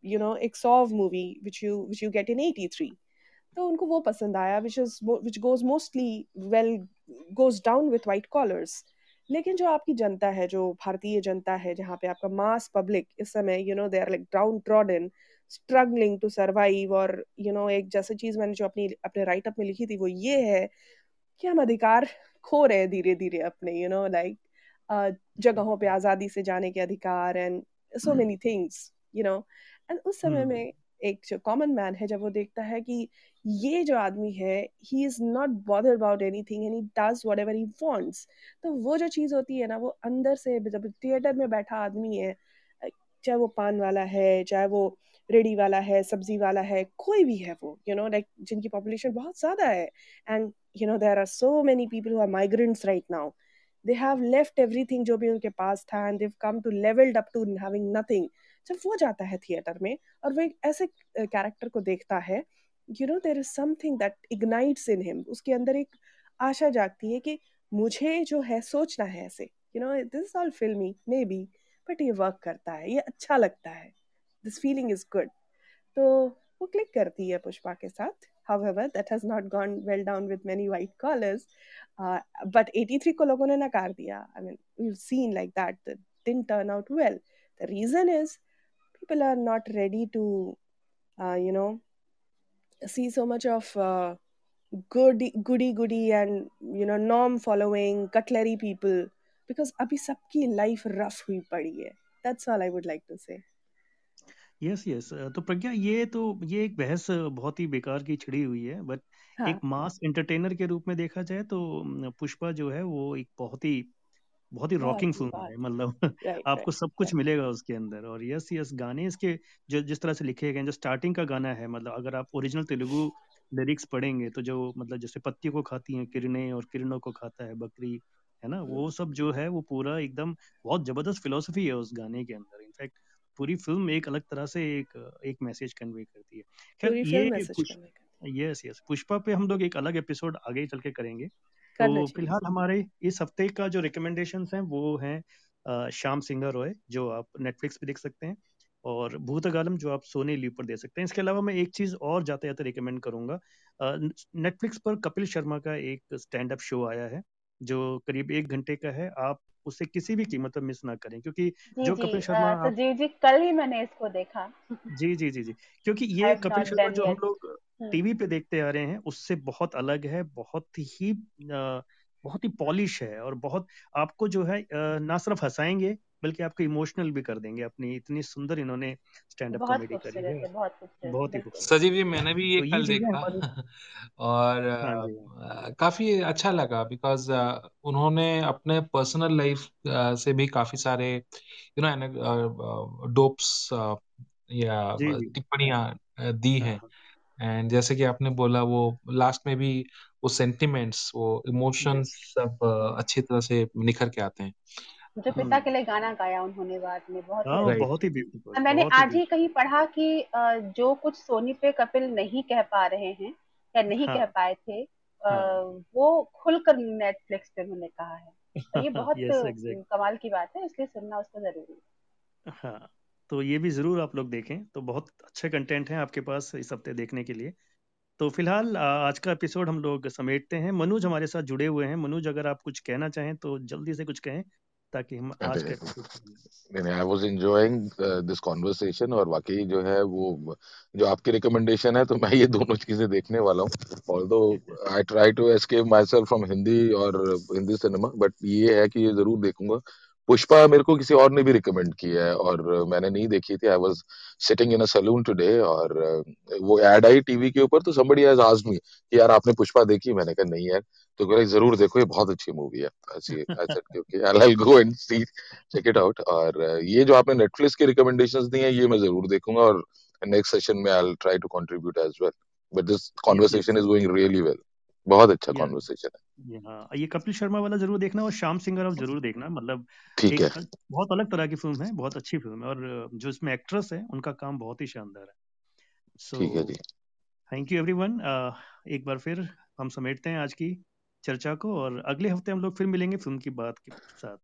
[SPEAKER 5] यू नो एक सॉव movie which you which you get in 83 तो उनको वो पसंद आया which is which goes mostly well goes down with white collars लेकिन जो आपकी जनता है जो भारतीय जनता है जहाँ पे आपका मास पब्लिक इस समय you know they are like downtrodden struggling to survive और यू you नो know, एक जैसे चीज़ मैंने जो अपनी अपने राइट अप में लिखी थी वो ये है कि हम अधिकार खो रहे हैं धीरे धीरे अपने यू नो लाइक जगहों पे आज़ादी से जाने के अधिकार and so many things you know and उस समय hmm. में एक जो कॉमन मैन है, जब वो देखता है कि ये जो आदमी है he is not bother about anything he does whatever he wants तो वो जो चीज़ होती है ना, वो अंदर से जब थिएटर में बैठा आदमी है, चाहे वो पान वाला है, चाहे वो रेडी वाला है, सब्ज़ी वाला है, कोई भी है वो यू नो लाइक जिनकी पॉपुलेशन बहुत ज़्यादा है and you know there are so many people who are migrants right now they have left everything जो भी उनके पास था and they've come to leveled up to having nothing जब वो जाता है थिएटर में और वो एक ऐसे कैरेक्टर को देखता है you know there is something that ignites in him उसके अंदर एक आशा जागती है कि मुझे जो है सोचना है ऐसे। You know this all filmy may be but ये वर्क करता है ये अच्छा लगता है। दिस फीलिंग इज़ गुड तो वो क्लिक करती है पुष्पा के साथ। However that has not gone well down with many white collars uh, but 83 ko logon ne nakar diya i mean we've seen like that that didn't turn out well. The reason is people are not ready to uh, you know see so much of uh, goody goody goody and you know norm following cutlery people because abhi sabki life rough hui padi hai that's all i would like to say
[SPEAKER 3] yes yes तो प्रज्ञा ये तो ये एक बहस बहुत ही बेकार की छिड़ी हुई है बट
[SPEAKER 5] हाँ
[SPEAKER 3] एक मास एंटरटेनर के रूप में देखा जाए तो पुष्पा जो है वो एक बहुत ही बहुत ही रॉकिंग फ़िल्म है मतलब आपको सब कुछ मिलेगा उसके अंदर और यस यस गाने इसके जो जिस तरह से लिखे गए जो स्टार्टिंग का गाना है मतलब अगर आप ओरिजिनल तेलुगु लिरिक्स पढ़ेंगे तो जो मतलब जैसे पत्तियों को खाती हैं किरणें और किरणों को खाता है बकरी है ना? वो सब जो है वो पूरा एकदम बहुत ज़बरदस्त फिलोसफी है उस गाने के अंदर। इनफैक्ट पूरी फ़िल्म एक अलग तरह से एक एक मैसेज कन्वे करती है। खैर ये यस यस पुष्पा पे हम लोग एक अलग एपिसोड आगे चल के करेंगे। तो फ़िलहाल हमारे इस हफ़्ते का जो रिकमेंडेशन हैं वो है शाम श्याम सिंह रॉय जो आप नेटफ्लिक्स पे देख सकते हैं और भूतगालम जो आप सोने लीव पर दे सकते हैं। इसके अलावा मैं एक चीज़ और जाते जाते रिकमेंड करूँगा नेटफ्लिक्स पर कपिल शर्मा का एक स्टैंड अप शो आया है जो करीब एक घंटे का है। आप उसे किसी भी कीमत पर मिस ना करें क्योंकि
[SPEAKER 6] जी
[SPEAKER 3] जो
[SPEAKER 6] जी
[SPEAKER 3] कपिल शर्मा
[SPEAKER 6] तो जी जी कल ही मैंने इसको देखा।
[SPEAKER 3] जी जी जी जी क्योंकि ये कपिल शर्मा जो हम लोग टीवी पे देखते आ रहे हैं उससे बहुत अलग है बहुत ही बहुत ही पॉलिश है और बहुत आपको जो है ना सिर्फ़ हंसाएँगे बल्कि आपको इमोशनल भी कर देंगे अपनी इतनी सुंदर इन्होंने स्टैंड अप कॉमेडी करी है।
[SPEAKER 6] है बहुत
[SPEAKER 3] ही खूबसूरत।
[SPEAKER 4] सजीव जी मैंने भी ये
[SPEAKER 3] तो
[SPEAKER 4] कल देखा और
[SPEAKER 3] हाँ
[SPEAKER 4] काफ़ी अच्छा लगा बिकॉज़ उन्होंने अपने पर्सनल लाइफ से भी काफ़ी सारे यू नो डोप्स या टिप्पणियाँ दी
[SPEAKER 3] हाँ
[SPEAKER 4] हैं।
[SPEAKER 3] हाँ।
[SPEAKER 4] एंड जैसे कि आपने बोला वो लास्ट में भी वो सेंटिमेंट्स वो इमोशंस सब अच्छी तरह से निखर के आते हैं।
[SPEAKER 6] जो पिता
[SPEAKER 3] हम्म
[SPEAKER 6] के लिए गाना गाया उन्होंने बाद में बहुत ही
[SPEAKER 3] हाँ बहुत ही
[SPEAKER 6] थी
[SPEAKER 3] ब्यूटीफुल
[SPEAKER 6] मैंने
[SPEAKER 3] बहुत
[SPEAKER 6] आज ही कहीं पढ़ा कि जो कुछ सोनी पे कपिल नहीं कह पा रहे हैं या नहीं
[SPEAKER 3] हाँ।
[SPEAKER 6] कह पाए थे
[SPEAKER 3] हाँ।
[SPEAKER 6] वो खुलकर नेटफ्लिक्स पे उन्होंने कहा है। और ये बहुत कमाल की बात है इसलिए सुनना उसको ज़रूरी है।
[SPEAKER 3] हाँ तो ये भी ज़रूर आप लोग देखें तो बहुत अच्छे कंटेंट हैं आपके पास इस हफ़्ते देखने के लिए। तो फ़िलहाल आज का एपिसोड हम लोग समेटते हैं। मनोज हमारे साथ जुड़े हुए हैं। मनोज अगर आप कुछ कहना चाहें तो जल्दी से कुछ कहें। ताकि हम आज का
[SPEAKER 8] नहीं नहीं I was enjoying this conversation और वाकई जो है वो जो आपकी रिकमेंडेशन है तो मैं ये दोनों चीज़ें देखने वाला हूँ। Although I try to escape myself from Hindi और हिंदी सिनेमा बट ये है कि ये ज़रूर देखूँगा। पुष्पा मेरे को किसी और ने भी रिकमेंड किया है और मैंने नहीं देखी थी। I was sitting in a saloon today और uh, वो एड आई टीवी के ऊपर तो somebody has asked me कि यार आपने पुष्पा देखी? मैंने कहा नहीं यार। तो कह ज़रूर देखो ये बहुत अच्छी मूवी है ऐसी आई क्योंकि I go and see check it out और uh, ये जो आपने नेटफ्लिक्स की रिकमेंडेशंस दी हैं ये मैं ज़रूर देखूँगा और नेक्स्ट सेशन में I will try to contribute as well
[SPEAKER 3] but this
[SPEAKER 8] yes is going really well बहुत अच्छा कॉन्वर्सेशन है.
[SPEAKER 3] हाँ. ये कपिल शर्मा वाला ज़रूर देखना और श्याम सिंह राव ज़रूर देखना. मतलब
[SPEAKER 8] ठीक है.
[SPEAKER 3] बहुत अलग तरह की फ़िल्म है बहुत अच्छी फ़िल्म है और जो इसमें एक्ट्रेस है उनका काम बहुत ही शानदार है.
[SPEAKER 8] ठीक है
[SPEAKER 3] सो
[SPEAKER 8] जी.
[SPEAKER 3] थैंक यू एवरीवन एक बार फिर हम समेटते हैं आज की चर्चा को और अगले हफ़्ते हम लोग फिर मिलेंगे फ़िल्म की बात के साथ,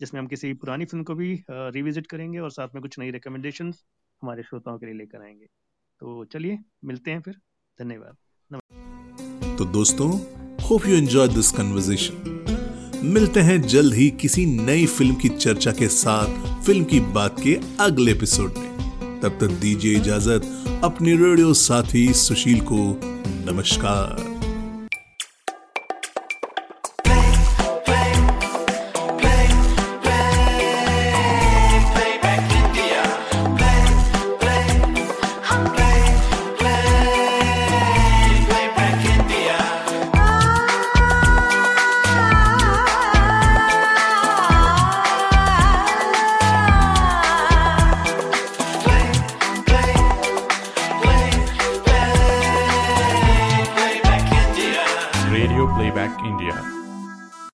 [SPEAKER 3] जिसमें हम किसी पुरानी फ़िल्म को भी रिविजिट करेंगे और साथ में कुछ नई रिकमेंडेशन हमारे श्रोताओं के लिए लेकर आएँगे। तो चलिए, मिलते हैं फिर। धन्यवाद।
[SPEAKER 1] तो दोस्तों hope you enjoy this conversation मिलते हैं जल्द ही किसी नई फ़िल्म की चर्चा के साथ, फ़िल्म की बात के अगले एपिसोड में। तब तक दीजिए इजाज़त अपने रेडियो साथी सुशील को। नमस्कार।